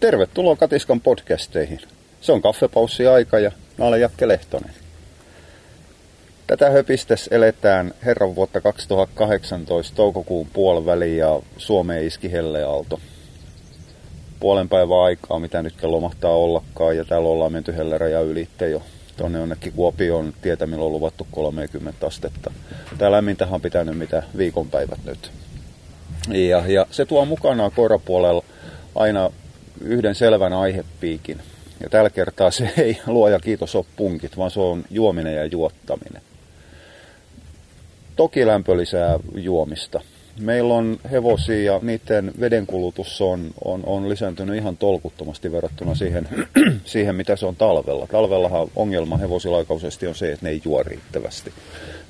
Tervetuloa Katiskan podcasteihin. Se on kaffepaussi aika ja mä olen Jakke Lehtonen. Tätä höpistes eletään herran vuotta 2018 toukokuun puoliväliin ja Suomeen iski helleaalto. Puolen päivän aikaa, mitä nyt kello mahtaa ollakaan, ja täällä ollaan menty helleraja ylitte jo tuonne jonnekin Kuopioon tietämillä on luvattu 30 astetta. Tää lämmintähän on pitänyt mitä viikonpäivät nyt. Ja, ja se tuo mukanaan koirapuolella aina yhden selvän aihepiikin. Ja tällä kertaa se ei luoja kiitos ole punkit, vaan se on juominen ja juottaminen. Toki lämpölisää juomista. Meillä on hevosia ja niiden vedenkulutus on, on, on lisääntynyt ihan tolkuttomasti verrattuna siihen, siihen, mitä se on talvella. Talvellahan ongelma hevosilaikaisesti on se, että ne ei juo riittävästi.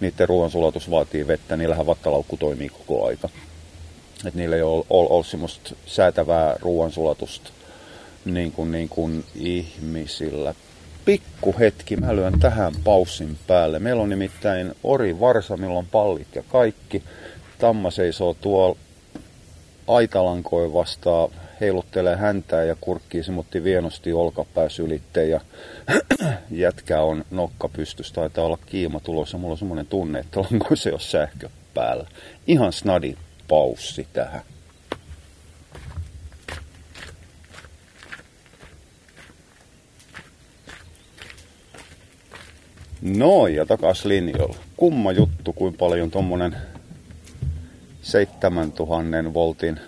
Niiden ruoansulatus vaatii vettä, niillähän vattalaukku toimii koko aika. Et niillä ei ole, ole, ole semmoista säätävää ruoansulatusta niin kuin, niin kuin ihmisillä. Pikku hetki, mä lyön tähän paussin päälle. Meillä on nimittäin Ori Varsa, millä on pallit ja kaikki. Tamma seisoo tuolla aitalankoin vastaa, heiluttelee häntää ja kurkkii semutti vienosti olkapääs ylitteen ja jätkä on nokka pystyssä, taitaa olla kiima tulossa. Mulla on semmoinen tunne, että lankoissa ei ole sähkö päällä. Ihan snadi paussi tähän. No ja takas linjoilla. Kumma juttu, kuin paljon tommonen 7000 voltin,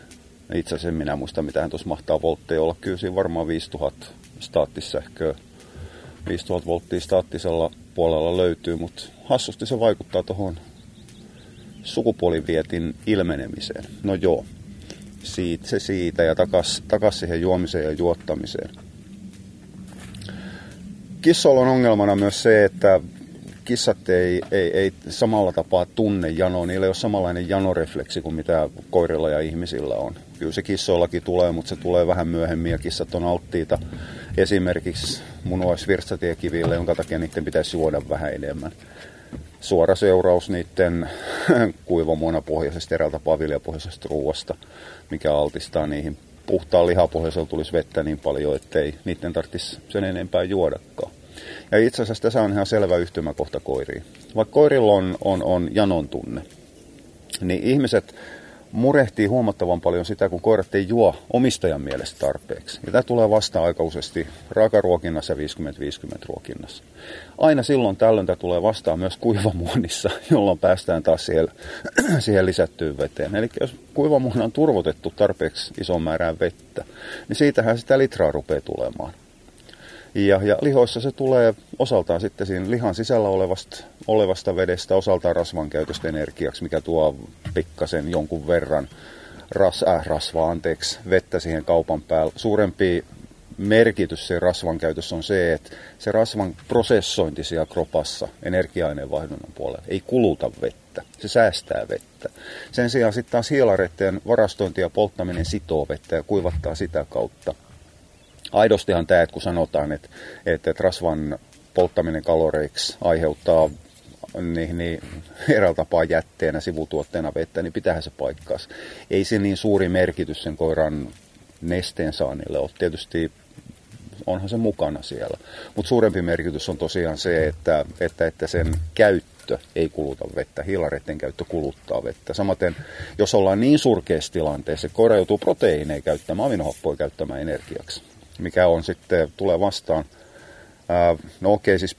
itse asiassa minä muista mitä tuossa mahtaa voltteja olla, kyllä siinä varmaan 5000 staattissähköä, 5000 volttia staattisella puolella löytyy, mutta hassusti se vaikuttaa tuohon sukupuolivietin ilmenemiseen. No joo, siitä se siitä ja takas, takas siihen juomiseen ja juottamiseen. Kissolla on ongelmana myös se, että kissat ei, ei, ei samalla tapaa tunne janoa. Niillä ei ole samanlainen janorefleksi kuin mitä koirilla ja ihmisillä on. Kyllä se kissoillakin tulee, mutta se tulee vähän myöhemmin ja kissat on alttiita esimerkiksi munuaisvirtsatiekiville, jonka takia niiden pitäisi juoda vähän enemmän. Suora seuraus niiden kuivamuonapohjaisesta eräältä paviljapohjaisesta ruoasta, mikä altistaa niihin puhtaan lihapohjaisella tulisi vettä niin paljon, ettei niiden tarvitsisi sen enempää juodakaan. Ja itse asiassa tässä on ihan selvä yhtymäkohta koiriin. Vaikka koirilla on, on, on janon tunne, niin ihmiset murehtii huomattavan paljon sitä, kun koirat ei juo omistajan mielestä tarpeeksi. Ja tämä tulee vasta aikaisesti raakaruokinnassa ja 50-50 ruokinnassa. Aina silloin tällöin tämä tulee vastaan myös kuivamuonissa, jolloin päästään taas siihen, siihen lisättyyn veteen. Eli jos kuivamuona on turvotettu tarpeeksi ison määrään vettä, niin siitähän sitä litraa rupeaa tulemaan. Ja, ja lihoissa se tulee osaltaan sitten siinä lihan sisällä olevasta, olevasta vedestä, osaltaan rasvan käytöstä energiaksi, mikä tuo pikkasen jonkun verran ras, äh, rasvaa, anteeksi, vettä siihen kaupan päällä. Suurempi merkitys se rasvan käytössä on se, että se rasvan prosessointi siellä kropassa energia-aineenvaihdunnan puolella ei kuluta vettä. Se säästää vettä. Sen sijaan sitten taas hielareiden varastointi ja polttaminen sitoo vettä ja kuivattaa sitä kautta aidostihan tämä, että kun sanotaan, että, että rasvan polttaminen kaloreiksi aiheuttaa niin, niin eräällä tapaa jätteenä, sivutuotteena vettä, niin pitäähän se paikkaas. Ei se niin suuri merkitys sen koiran nesteen saannille ole. Tietysti onhan se mukana siellä. Mutta suurempi merkitys on tosiaan se, että, että, että sen käyttö ei kuluta vettä. Hiilareiden käyttö kuluttaa vettä. Samaten, jos ollaan niin surkeassa tilanteessa, että koira joutuu proteiineja käyttämään, aminohappoja käyttämään energiaksi, mikä on sitten, tulee vastaan. No okei, okay, siis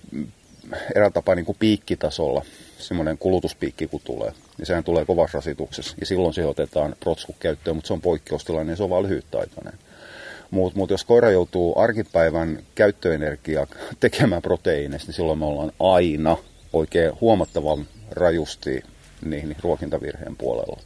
eräällä tapaa niin kuin piikkitasolla, semmoinen kulutuspiikki kun tulee, niin sehän tulee kovassa rasituksessa. Ja silloin se otetaan protsku käyttöön, mutta se on poikkeustilanne ja se on vain lyhyttaikainen. Mutta mut jos koira joutuu arkipäivän käyttöenergiaa tekemään proteiineista, niin silloin me ollaan aina oikein huomattavan rajusti niihin ruokintavirheen puolella.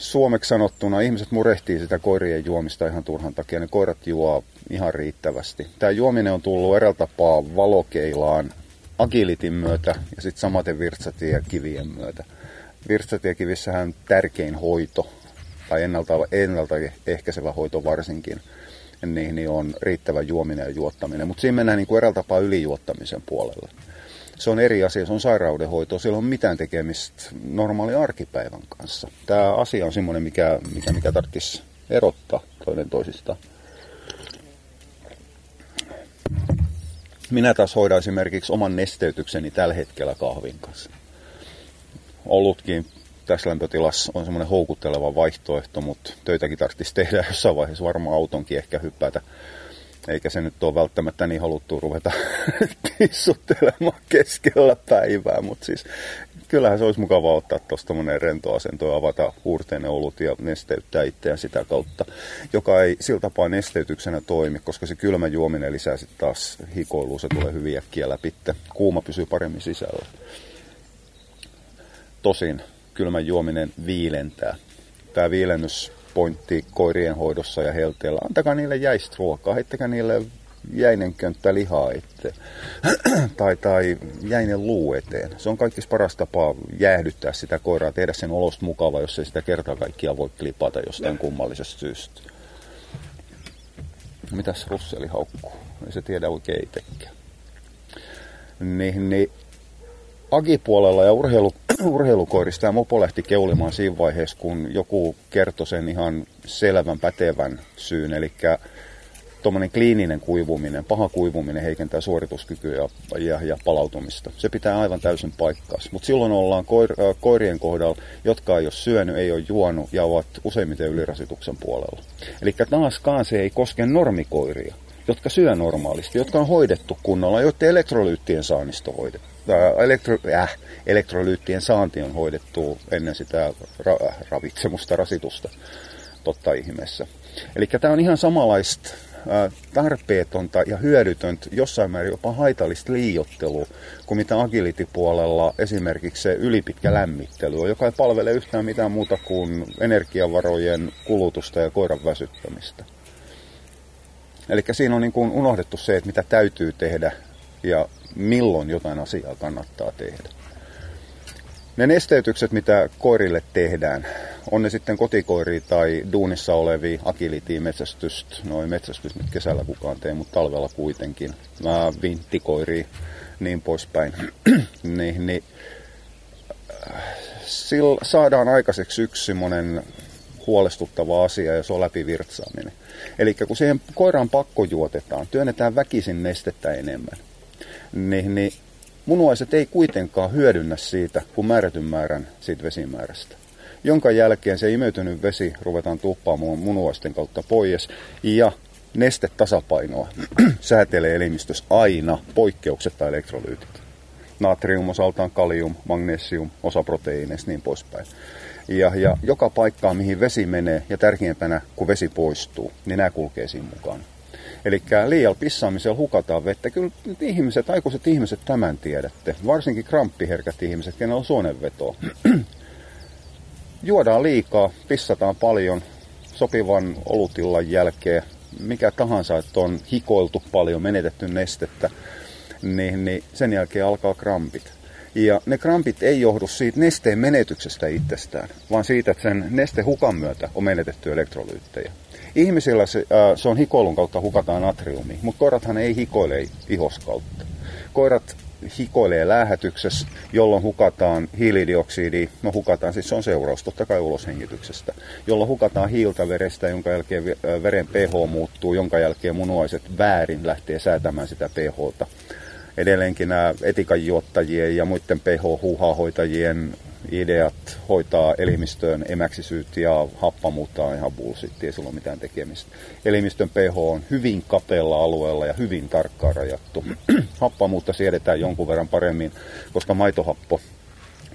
Suomeksi sanottuna ihmiset murehtii sitä koirien juomista ihan turhan takia. Ne koirat juo ihan riittävästi. Tämä juominen on tullut eräällä tapaa valokeilaan agilitin myötä ja sitten samaten virtsatiekivien myötä. Virtsatiekivissähän tärkein hoito, tai ennalta, ennaltaehkäisevä hoito varsinkin, niin, niin on riittävä juominen ja juottaminen. Mutta siinä mennään niin kuin eräällä tapaa ylijuottamisen puolelle se on eri asia, se on sairaudenhoito, sillä on mitään tekemistä normaali arkipäivän kanssa. Tämä asia on semmoinen, mikä, mikä, mikä tarvitsisi erottaa toinen toisistaan. Minä taas hoidan esimerkiksi oman nesteytykseni tällä hetkellä kahvin kanssa. Olutkin tässä lämpötilassa on semmoinen houkutteleva vaihtoehto, mutta töitäkin tarvitsisi tehdä jossain vaiheessa varmaan autonkin ehkä hypätä. Eikä se nyt ole välttämättä niin haluttu ruveta tissuttelemaan keskellä päivää, mutta siis kyllähän se olisi mukava ottaa tuosta tämmöinen rento asento ja avata huurteen olut ja nesteyttää itseään sitä kautta, joka ei sillä tapaa nesteytyksenä toimi, koska se kylmä juominen lisää sitten taas hikoilua, se tulee hyvin äkkiä läpi. Kuuma pysyy paremmin sisällä. Tosin kylmän juominen viilentää. Tämä viilennyspointti koirien hoidossa ja helteellä, antakaa niille jäistä ruokaa, heittäkää niille jäinen könttä lihaa itse. tai, tai jäinen luu eteen. Se on kaikki paras tapa jäähdyttää sitä koiraa, tehdä sen olosta mukava, jos ei sitä kerta kaikkiaan voi klipata jostain kummallisesta syystä. Mitäs Russeli haukkuu? Ei se tiedä oikein itsekään. Niin, niin agipuolella ja urheilu, urheilukoirista ja mopo lähti keulimaan siinä vaiheessa, kun joku kertoi sen ihan selvän pätevän syyn. Eli tuommoinen kliininen kuivuminen, paha kuivuminen heikentää suorituskykyä ja, ja, ja palautumista. Se pitää aivan täysin paikkaas. Mutta silloin ollaan koir, äh, koirien kohdalla, jotka ei ole syönyt, ei ole juonut ja ovat useimmiten ylirasituksen puolella. Eli taaskaan se ei koske normikoiria, jotka syö normaalisti, jotka on hoidettu kunnolla, joiden elektrolyyttien saannisto hoidettu. Äh, elektro, äh, elektrolyyttien saanti on hoidettu ennen sitä ra, ravitsemusta, rasitusta totta ihmeessä. Eli tämä on ihan samanlaista tarpeetonta ja hyödytöntä, jossain määrin jopa haitallista liiottelua, kuin mitä agility-puolella esimerkiksi se ylipitkä lämmittely on, joka ei palvele yhtään mitään muuta kuin energiavarojen kulutusta ja koiran väsyttämistä. Eli siinä on niin kuin unohdettu se, että mitä täytyy tehdä ja milloin jotain asiaa kannattaa tehdä. Ne nesteytykset, mitä koirille tehdään, on ne sitten kotikoiria tai duunissa olevia agility metsästystä, noin metsästys nyt kesällä kukaan tee, mutta talvella kuitenkin, mä vinttikoiria, niin poispäin, niin, niin sillä saadaan aikaiseksi yksi semmoinen huolestuttava asia ja se on läpivirtsaaminen. Eli kun siihen koiraan pakkojuotetaan, työnnetään väkisin nestettä enemmän, niin, niin munuaiset ei kuitenkaan hyödynnä siitä kuin määrätyn määrän siitä vesimäärästä jonka jälkeen se imeytynyt vesi ruvetaan tuppaamaan munuaisten kautta pois ja nestetasapainoa säätelee elimistössä aina poikkeuksetta elektrolyytit. Natrium osaltaan kalium, magnesium, osa proteiineista niin poispäin. Ja, ja joka paikkaan, mihin vesi menee, ja tärkeimpänä, kun vesi poistuu, niin nämä kulkee siinä mukaan. Eli liialla pissaamisella hukataan vettä. Kyllä ihmiset, aikuiset ihmiset tämän tiedätte. Varsinkin kramppiherkät ihmiset, kenellä on suonenvetoa juodaan liikaa, pissataan paljon sopivan olutillan jälkeen, mikä tahansa, että on hikoiltu paljon, menetetty nestettä, niin, niin sen jälkeen alkaa krampit. Ja ne krampit ei johdu siitä nesteen menetyksestä itsestään, vaan siitä, että sen nestehukan myötä on menetetty elektrolyyttejä. Ihmisillä se, äh, se on hikoilun kautta hukataan natriumi, mutta koirathan ei hikoile ihos kautta. Koirat hikoilee lähetyksessä, jolloin hukataan hiilidioksidi, no hukataan, siis se on seuraus totta kai uloshengityksestä, jolloin hukataan hiiltä verestä, jonka jälkeen veren pH muuttuu, jonka jälkeen munuaiset väärin lähtee säätämään sitä pHta. Edelleenkin nämä etikanjuottajien ja muiden pH-huuhahoitajien ideat hoitaa elimistöön emäksisyyt ja happamuutta on ihan bullshit, ei sillä ole mitään tekemistä. Elimistön pH on hyvin kapealla alueella ja hyvin tarkkaan rajattu. Happamuutta siedetään jonkun verran paremmin, koska maitohappo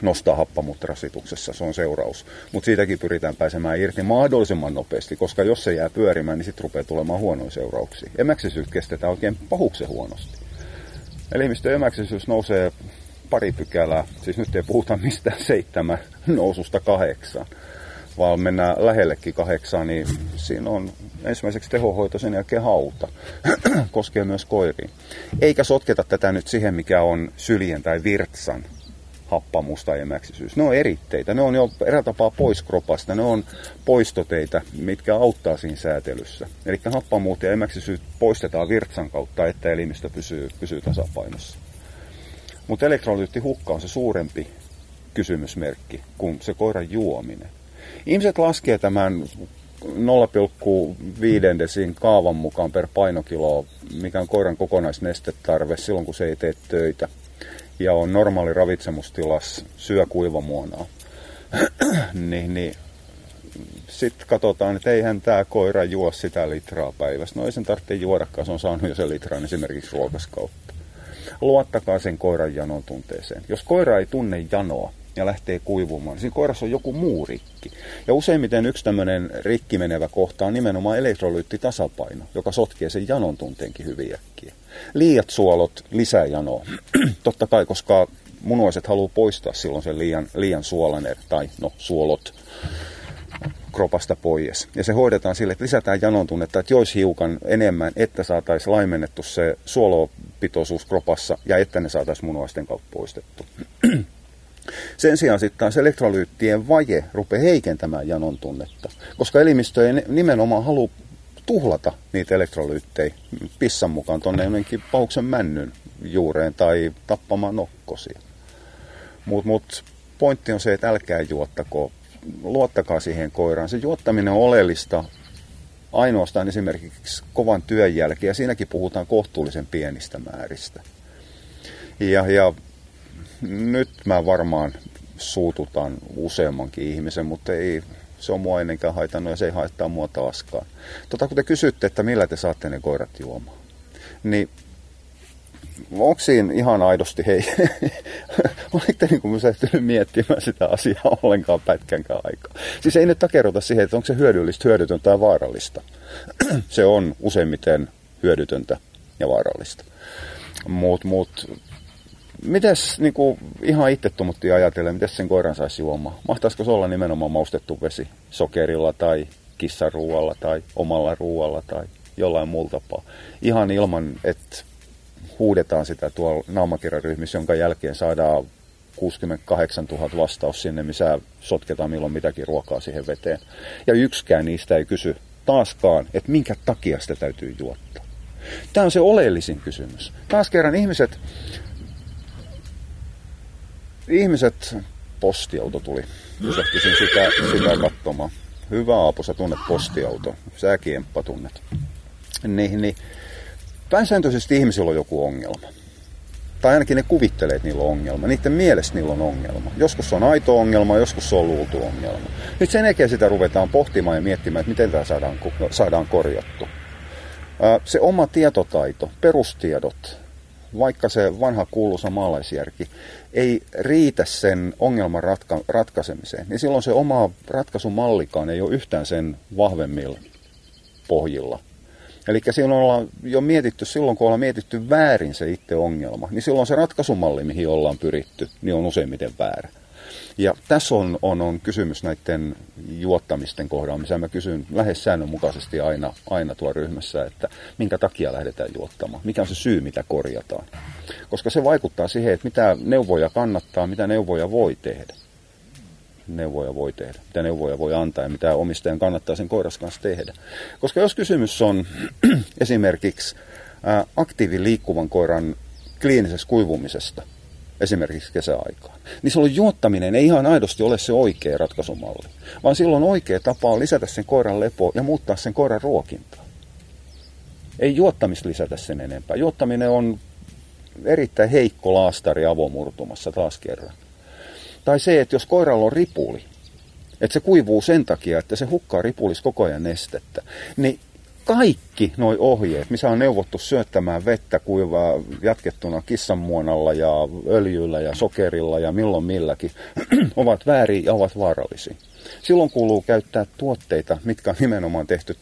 nostaa happamuutta rasituksessa, se on seuraus. Mutta siitäkin pyritään pääsemään irti mahdollisimman nopeasti, koska jos se jää pyörimään, niin sitten rupeaa tulemaan huonoja seurauksia. Emäksisyys kestetään oikein pahuksen huonosti. Elimistön emäksisyys nousee pari pykälää, siis nyt ei puhuta mistään seitsemän noususta kahdeksan, vaan mennään lähellekin kahdeksaan, niin siinä on ensimmäiseksi tehohoito, sen jälkeen hauta. Koskee myös koiriin. Eikä sotketa tätä nyt siihen, mikä on syljen tai virtsan happamuus tai emäksisyys. Ne on eritteitä, ne on jo erä tapaa pois kropasta, ne on poistoteitä, mitkä auttaa siinä säätelyssä. Eli happamuut ja emäksisyys poistetaan virtsan kautta, että elimistö pysyy, pysyy tasapainossa. Mutta elektrolyyttihukka on se suurempi kysymysmerkki kuin se koiran juominen. Ihmiset laskee tämän 0,5 desin kaavan mukaan per painokilo, mikä on koiran kokonaisnestetarve silloin, kun se ei tee töitä. Ja on normaali ravitsemustilas, syö kuivamuonaa. niin, niin sitten katsotaan, että eihän tämä koira juo sitä litraa päivässä. No ei sen tarvitse juodakaan, se on saanut jo sen litran esimerkiksi ruokaskautta. Luottakaa sen koiran janon tunteeseen. Jos koira ei tunne janoa, ja lähtee kuivumaan. Siinä koirassa on joku muu rikki. Ja useimmiten yksi tämmöinen rikki menevä kohta on nimenomaan elektrolyyttitasapaino, joka sotkee sen janon tunteenkin hyvin äkkiä. Liiat suolot lisää janoa. Totta kai, koska munuaiset haluaa poistaa silloin sen liian, liian suolan, tai no suolot kropasta pois. Ja se hoidetaan sille, että lisätään janon tunnetta, että jois hiukan enemmän, että saataisiin laimennettu se suolopitoisuus kropassa ja että ne saataisiin munuaisten kautta poistettu. Sen sijaan sitten taas elektrolyyttien vaje rupeaa heikentämään janon tunnetta, koska elimistö ei nimenomaan halua tuhlata niitä elektrolyyttejä pissan mukaan tuonne jonnekin pauksen männyn juureen tai tappamaan nokkosia. Mutta mut, pointti on se, että älkää juottako, luottakaa siihen koiraan. Se juottaminen on oleellista ainoastaan esimerkiksi kovan työn jälkeen, ja siinäkin puhutaan kohtuullisen pienistä määristä. Ja, ja nyt mä varmaan suututan useammankin ihmisen, mutta ei se on mua ennenkään haitannut ja se ei haittaa mua taaskaan. Tota, kun te kysytte, että millä te saatte ne koirat juomaan, niin onko siinä ihan aidosti, hei, olitte niin kuin miettimään sitä asiaa ollenkaan pätkänkään aikaa. Siis ei nyt takerrota siihen, että onko se hyödyllistä, hyödytöntä tai vaarallista. se on useimmiten hyödytöntä ja vaarallista. Mutta mut, Mites niin kuin, ihan itse tummuttiin ajatellen, miten sen koiran saisi juomaan? Mahtaisiko se olla nimenomaan maustettu vesi sokerilla tai kissaruualla tai omalla ruualla tai jollain muulla tapaa? Ihan ilman, että huudetaan sitä tuolla naumakirjaryhmissä, jonka jälkeen saadaan 68 000 vastaus sinne, missä sotketaan milloin mitäkin ruokaa siihen veteen. Ja yksikään niistä ei kysy taaskaan, että minkä takia sitä täytyy juottaa. Tämä on se oleellisin kysymys. Taas kerran ihmiset ihmiset, postiauto tuli. Pysähtyisin sitä, sitä katsomaan. Hyvä Aapo, sä tunnet postiauto. Sä kiemppa tunnet. Niin, niin pääsääntöisesti ihmisillä on joku ongelma. Tai ainakin ne kuvittelee, että niillä on ongelma. Niiden mielestä niillä on ongelma. Joskus on aito ongelma, joskus se on luultu ongelma. Nyt sen jälkeen sitä ruvetaan pohtimaan ja miettimään, että miten tämä saadaan, saadaan korjattu. Se oma tietotaito, perustiedot, vaikka se vanha kuuluisa maalaisjärki ei riitä sen ongelman ratka- ratkaisemiseen, niin silloin se oma ratkaisumallikaan ei ole yhtään sen vahvemmilla pohjilla. Eli silloin ollaan jo mietitty, silloin kun ollaan mietitty väärin se itse ongelma, niin silloin se ratkaisumalli, mihin ollaan pyritty, niin on useimmiten väärä. Ja tässä on, on, on kysymys näiden juottamisten kohdalla, missä mä kysyn lähes säännönmukaisesti aina, aina tuo ryhmässä, että minkä takia lähdetään juottamaan, mikä on se syy, mitä korjataan. Koska se vaikuttaa siihen, että mitä neuvoja kannattaa, mitä neuvoja voi tehdä. Neuvoja voi tehdä, mitä neuvoja voi antaa ja mitä omistajan kannattaa sen koiras kanssa tehdä. Koska jos kysymys on esimerkiksi aktiiviliikkuvan koiran kliinisestä kuivumisesta – esimerkiksi kesäaikaan, niin silloin juottaminen ei ihan aidosti ole se oikea ratkaisumalli, vaan silloin oikea tapa on lisätä sen koiran lepo ja muuttaa sen koiran ruokintaa. Ei juottamista lisätä sen enempää. Juottaminen on erittäin heikko laastari avomurtumassa taas kerran. Tai se, että jos koiralla on ripuli, että se kuivuu sen takia, että se hukkaa ripulis koko ajan nestettä, niin kaikki nuo ohjeet, missä on neuvottu syöttämään vettä kuivaa jatkettuna kissanmuonalla ja öljyllä ja sokerilla ja milloin milläkin, ovat väärin ja ovat vaarallisia. Silloin kuuluu käyttää tuotteita, mitkä on nimenomaan tehty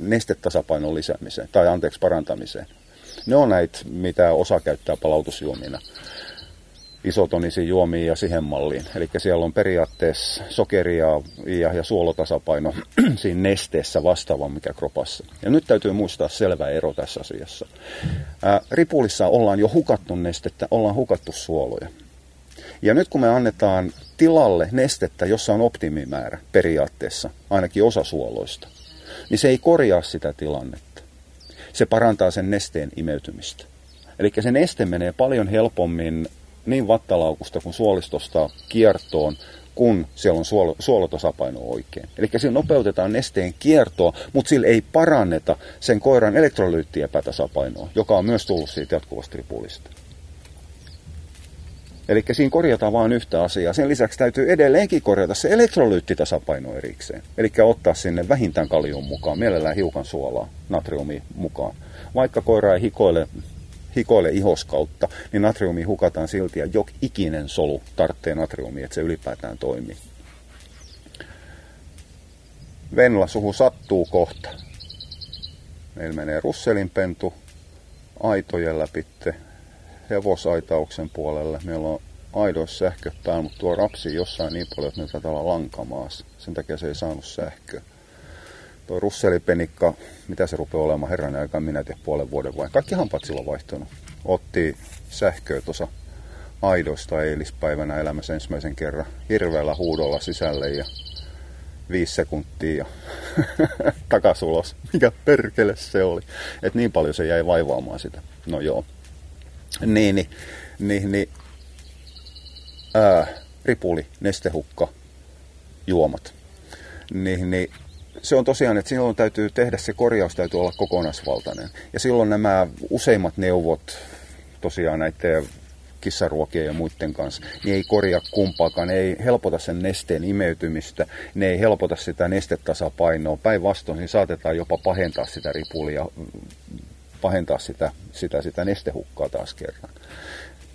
nestetasapainon lisäämiseen tai anteeksi parantamiseen. Ne on näitä, mitä osa käyttää palautusjuomina isotonisiin juomiin ja siihen malliin. Eli siellä on periaatteessa sokeria ja, ja suolotasapaino siinä nesteessä vastaava mikä kropassa. Ja nyt täytyy muistaa selvä ero tässä asiassa. Ää, ripulissa ollaan jo hukattu nestettä, ollaan hukattu suoloja. Ja nyt kun me annetaan tilalle nestettä, jossa on optimimäärä periaatteessa, ainakin osa suoloista, niin se ei korjaa sitä tilannetta. Se parantaa sen nesteen imeytymistä. Eli se neste menee paljon helpommin niin vattalaukusta kuin suolistosta kiertoon kun siellä on suolo, suolotasapaino oikein. Eli sillä nopeutetaan nesteen kiertoa, mutta sillä ei paranneta sen koiran elektrolyyttiepätasapainoa, joka on myös tullut siitä jatkuvasta ripulista. Eli siinä korjataan vain yhtä asiaa. Sen lisäksi täytyy edelleenkin korjata se elektrolyyttitasapaino erikseen. Eli ottaa sinne vähintään kalium mukaan, mielellään hiukan suolaa, natriumi mukaan. Vaikka koira ei hikoile, hikoile ihos kautta, niin natriumi hukataan silti ja jok ikinen solu tarvitsee natriumi, että se ylipäätään toimii. Venla suhu sattuu kohta. Meillä menee russelinpentu aitojen läpitte hevosaitauksen puolelle. Meillä on aidoissa sähkö päällä, mutta tuo rapsi jossain niin paljon, että me taitaa olla lankamaassa. Sen takia se ei saanut sähköä. Tuo russelipenikka, mitä se rupeaa olemaan herran aikaan, minä tiedän puolen vuoden vai. Kaikki hampaat silloin vaihtunut. Otti sähköä tuossa aidoista eilispäivänä elämässä ensimmäisen kerran hirveällä huudolla sisälle ja viisi sekuntia ja takasulos. Mikä perkele se oli. Et niin paljon se jäi vaivaamaan sitä. No joo. Niin, niin, niin, niin ää, ripuli, nestehukka, juomat. Niin, niin se on tosiaan, että silloin täytyy tehdä se korjaus, täytyy olla kokonaisvaltainen. Ja silloin nämä useimmat neuvot tosiaan näiden kissaruokien ja muiden kanssa, niin ei korjaa kumpaakaan, ne ei helpota sen nesteen imeytymistä, ne ei helpota sitä nestetasapainoa. Päinvastoin niin saatetaan jopa pahentaa sitä ripulia, pahentaa sitä, sitä, sitä nestehukkaa taas kerran.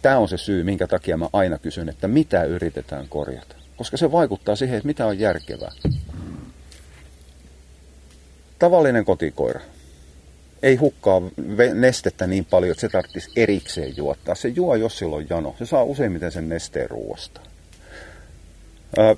Tämä on se syy, minkä takia mä aina kysyn, että mitä yritetään korjata. Koska se vaikuttaa siihen, että mitä on järkevää. Tavallinen kotikoira ei hukkaa nestettä niin paljon, että se tarvitsisi erikseen juottaa. Se juo, jos sillä on jano. Se saa useimmiten sen nesteen ruoasta.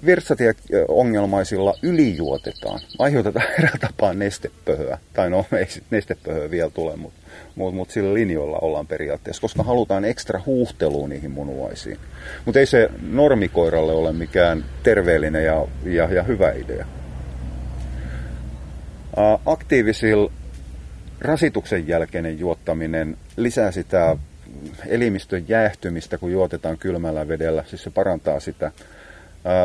Virtsatie-ongelmaisilla ylijuotetaan. Aiheutetaan eräällä tapaa nestepöhöä. Tai no, ei nestepöhöä vielä tule, mutta mut, mut sillä linjoilla ollaan periaatteessa, koska halutaan ekstra huuhtelua niihin munuaisiin. Mutta ei se normikoiralle ole mikään terveellinen ja, ja, ja hyvä idea. Aktiivisilla rasituksen jälkeinen juottaminen lisää sitä elimistön jäähtymistä, kun juotetaan kylmällä vedellä. Siis se parantaa sitä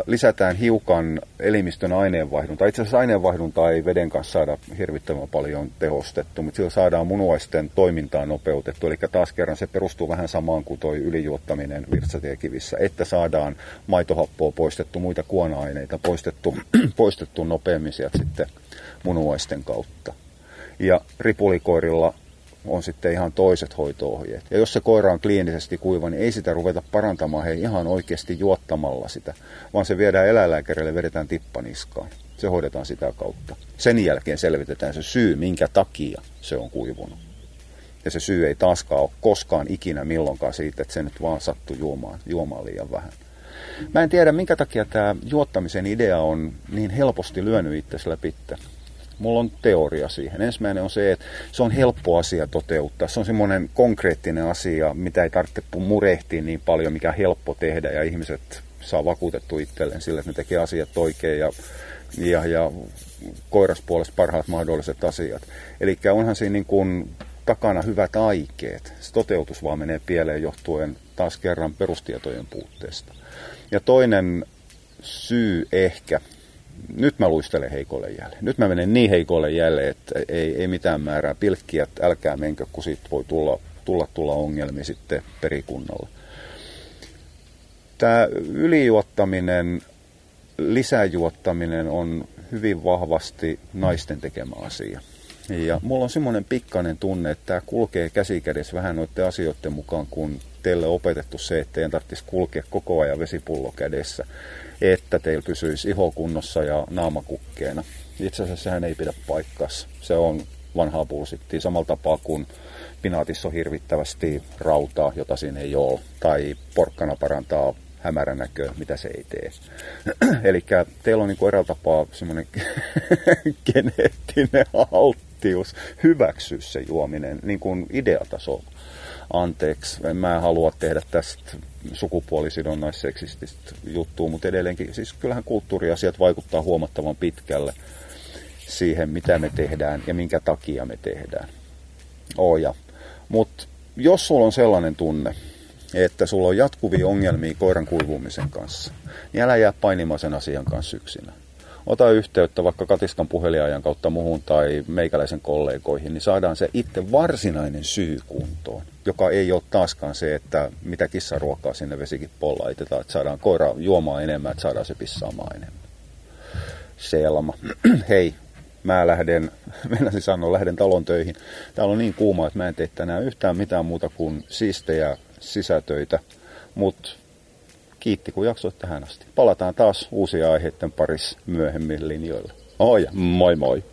lisätään hiukan elimistön aineenvaihduntaa. Itse asiassa aineenvaihduntaa ei veden kanssa saada hirvittävän paljon tehostettu, mutta sillä saadaan munuaisten toimintaa nopeutettu. Eli taas kerran se perustuu vähän samaan kuin tuo ylijuottaminen virtsatiekivissä, että saadaan maitohappoa poistettu, muita kuona-aineita poistettu, poistettu nopeammin sieltä sitten munuaisten kautta. Ja ripulikoirilla on sitten ihan toiset hoitoohjeet. Ja jos se koira on kliinisesti kuiva, niin ei sitä ruveta parantamaan hei ihan oikeasti juottamalla sitä, vaan se viedään eläinlääkärille, vedetään tippaniskaan. Se hoidetaan sitä kautta. Sen jälkeen selvitetään se syy, minkä takia se on kuivunut. Ja se syy ei taaskaan ole koskaan ikinä milloinkaan siitä, että se nyt vaan sattuu juomaan, juomaan liian vähän. Mä en tiedä, minkä takia tämä juottamisen idea on niin helposti lyönyt itsesi läpi. Mulla on teoria siihen. Ensimmäinen on se, että se on helppo asia toteuttaa. Se on semmoinen konkreettinen asia, mitä ei tarvitse murehtia niin paljon, mikä on helppo tehdä ja ihmiset saa vakuutettu itselleen sillä, että ne tekee asiat oikein ja, ja, ja koiraspuolesta parhaat mahdolliset asiat. Eli onhan siinä niin kuin takana hyvät aikeet. Se toteutus vaan menee pieleen johtuen taas kerran perustietojen puutteesta. Ja toinen syy ehkä nyt mä luistelen heikolle jälle. Nyt mä menen niin heikolle jälle, että ei, ei mitään määrää pilkkiä, että älkää menkö, kun siitä voi tulla, tulla, tulla ongelmia sitten perikunnalla. Tämä ylijuottaminen, lisäjuottaminen on hyvin vahvasti naisten tekemä asia. Ja mulla on semmoinen pikkainen tunne, että tämä kulkee käsikädessä vähän noiden asioiden mukaan, kun teille opetettu se, että teidän tarvitsisi kulkea koko ajan vesipullo kädessä että teillä pysyisi iho kunnossa ja naama kukkeena. Itse asiassa sehän ei pidä paikkaansa. Se on vanhaa pulsittia samalla tapaa kuin pinaatissa on hirvittävästi rautaa, jota siinä ei ole, tai porkkana parantaa hämärän näköä, mitä se ei tee. Eli teillä on niin eräällä tapaa semmoinen geneettinen alttius hyväksyä se juominen niin kuin ideatasolla anteeksi, en mä halua tehdä tästä sukupuolisidonnaisseksististä juttua, mutta edelleenkin, siis kyllähän kulttuuriasiat vaikuttaa huomattavan pitkälle siihen, mitä me tehdään ja minkä takia me tehdään. Oja. Mutta jos sulla on sellainen tunne, että sulla on jatkuvia ongelmia koiran kuivumisen kanssa, niin älä jää painimaan sen asian kanssa yksinä. Ota yhteyttä vaikka katiskan puheliajan kautta muhun tai meikäläisen kollegoihin, niin saadaan se itse varsinainen syy kuntoon, joka ei ole taaskaan se, että mitä kissa ruokaa sinne vesikin pollaitetaan, että saadaan koira juomaan enemmän, että saadaan se pissaamaan enemmän. Selma. Hei, mä lähden, mennäisin sanoa, lähden talon töihin. Täällä on niin kuuma, että mä en tee tänään yhtään mitään muuta kuin siistejä sisätöitä. Mutta kiitti kun jaksoit tähän asti. Palataan taas uusia aiheiden parissa myöhemmin linjoilla. Ja, moi moi!